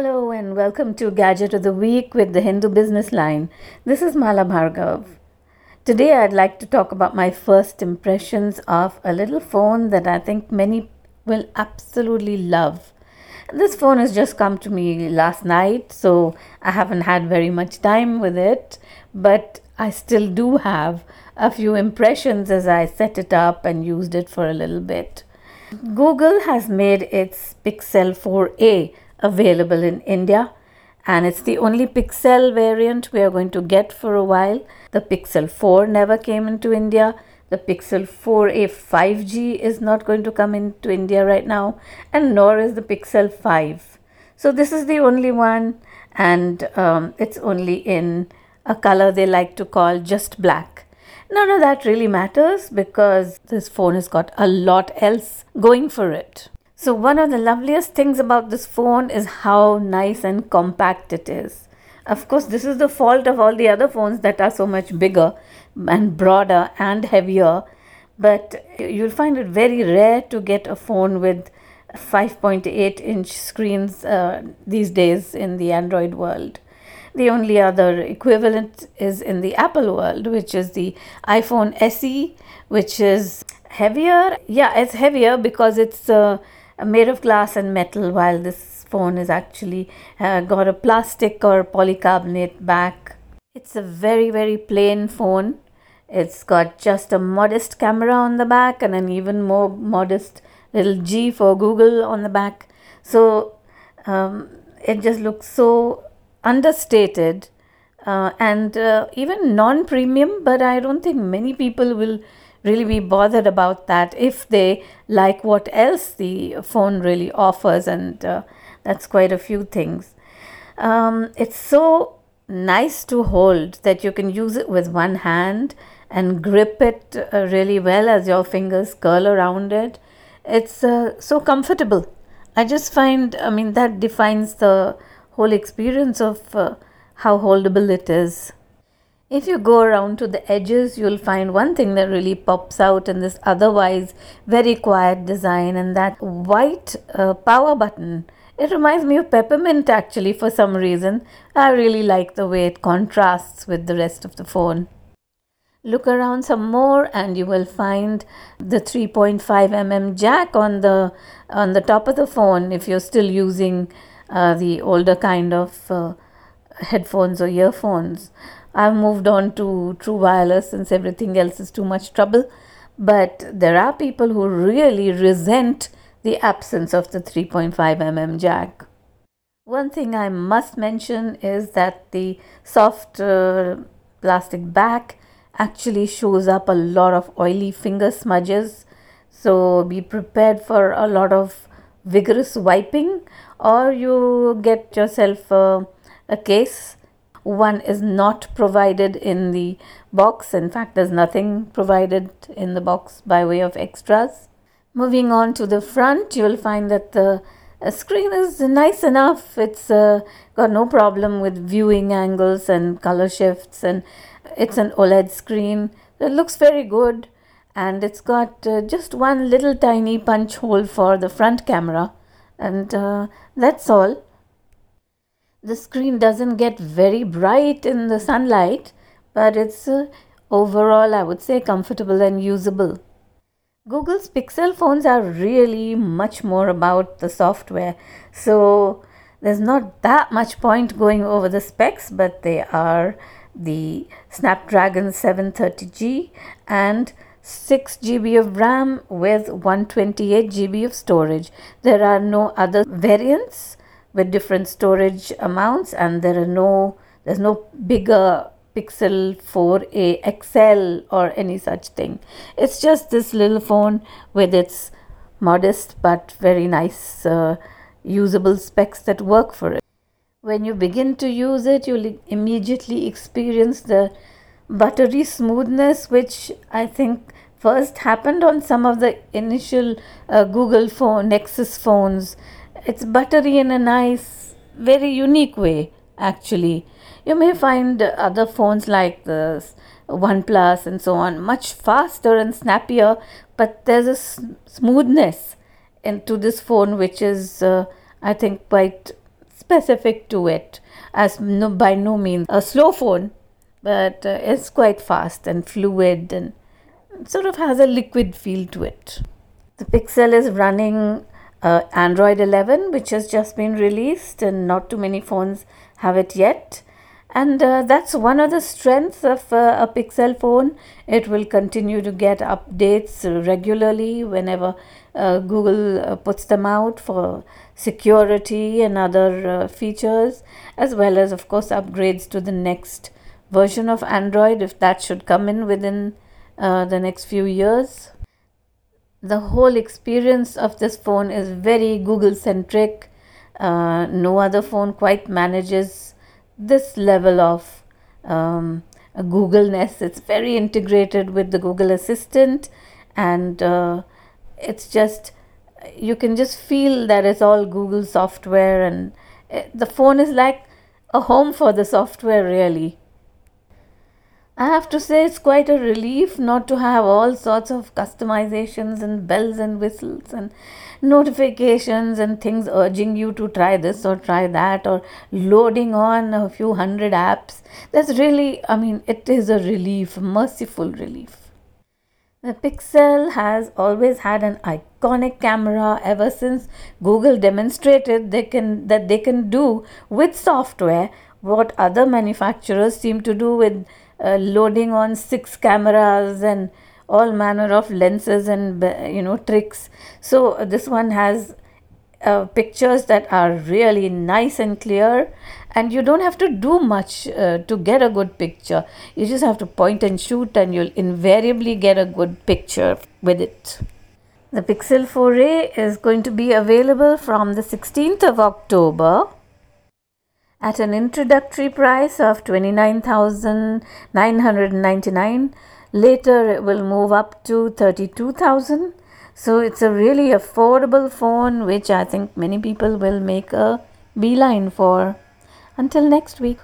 Hello and welcome to Gadget of the Week with the Hindu Business Line. This is Mala Bhargava. Today I'd like to talk about my first impressions of a little phone that I think many will absolutely love. This phone has just come to me last night, so I haven't had very much time with it, but I still do have a few impressions as I set it up and used it for a little bit. Google has made its Pixel 4a available in India and it's the only Pixel variant we are going to get for a while. The Pixel 4 never came into India. The Pixel 4a 5G is not going to come into India right now, and nor is the Pixel 5. So, this is the only one, and um, it's only in a color they like to call just black. None of that really matters because this phone has got a lot else going for it. So, one of the loveliest things about this phone is how nice and compact it is. Of course, this is the fault of all the other phones that are so much bigger and broader and heavier, but you'll find it very rare to get a phone with 5.8 inch screens uh, these days in the Android world. The only other equivalent is in the Apple world, which is the iPhone SE, which is heavier. Yeah, it's heavier because it's uh, made of glass and metal, while this phone is actually uh, got a plastic or polycarbonate back. It's a very, very plain phone. It's got just a modest camera on the back and an even more modest little G for Google on the back. So um, it just looks so understated uh, and uh, even non premium, but I don't think many people will really be bothered about that if they like what else the phone really offers, and uh, that's quite a few things. Um, it's so nice to hold that you can use it with one hand and grip it uh, really well as your fingers curl around it. It's uh, so comfortable. I just find, I mean, that defines the whole experience of uh, how holdable it is. If you go around to the edges, you'll find one thing that really pops out in this otherwise very quiet design, and that white uh, power button. It reminds me of peppermint actually for some reason. I really like the way it contrasts with the rest of the phone. Look around some more and you will find the 3.5 mm jack on the on the top of the phone if you're still using uh, the older kind of uh, headphones or earphones. I've moved on to true wireless since everything else is too much trouble. But there are people who really resent the absence of the 3.5 mm jack. One thing I must mention is that the soft uh, plastic back actually shows up a lot of oily finger smudges. So be prepared for a lot of vigorous wiping, or you get yourself a, a case one is not provided in the box. In fact, there's nothing provided in the box by way of extras. Moving on to the front, you will find that the uh, screen is nice enough. It's uh, got no problem with viewing angles and color shifts, and it's an OLED screen. It looks very good, and it's got uh, just one little tiny punch hole for the front camera, and uh, that's all the screen doesn't get very bright in the sunlight, but it's uh, overall, I would say, comfortable and usable. Google's Pixel phones are really much more about the software, so there's not that much point going over the specs, but they are the Snapdragon 730G and 6 GB of RAM with 128 GB of storage. There are no other variants with different storage amounts and there are no there's no bigger pixel 4a xl or any such thing. It's just this little phone with its modest but very nice uh, usable specs that work for it. When you begin to use it you'll immediately experience the buttery smoothness which i think first happened on some of the initial uh, google phone nexus phones it's buttery in a nice, very unique way, actually. You may find other phones like the OnePlus and so on much faster and snappier, but there's a smoothness into this phone which is, uh, I think, quite specific to it, as no, by no means a slow phone, but uh, it's quite fast and fluid and sort of has a liquid feel to it. The Pixel is running uh, Android 11, which has just been released, and not too many phones have it yet. And uh, that's one of the strengths of uh, a Pixel phone. It will continue to get updates regularly whenever uh, Google uh, puts them out for security and other uh, features, as well as, of course, upgrades to the next version of Android if that should come in within the next few years. The whole experience of this phone is very Google centric. no other phone quite manages this level of um, Googleness. It's very integrated with the Google Assistant, and uh, it's just you can just feel that it's all Google software, and uh, the phone is like a home for the software, really. I have to say, it's quite a relief not to have all sorts of customizations and bells and whistles and notifications and things urging you to try this or try that or loading on a few hundred apps. That's really, I mean, it is a relief, merciful relief. The Pixel has always had an iconic camera ever since Google demonstrated they can that they can do with software what other manufacturers seem to do with uh, loading on six cameras and all manner of lenses and you know tricks. So this one has uh, pictures that are really nice and clear and you don't have to do much uh, to get a good picture. You just have to point and shoot and you'll invariably get a good picture with it. The pixel 4a is going to be available from the 16th of october at an introductory price of 29999 later it will move up to 32000 so it's a really affordable phone which i think many people will make a beeline for. Until next week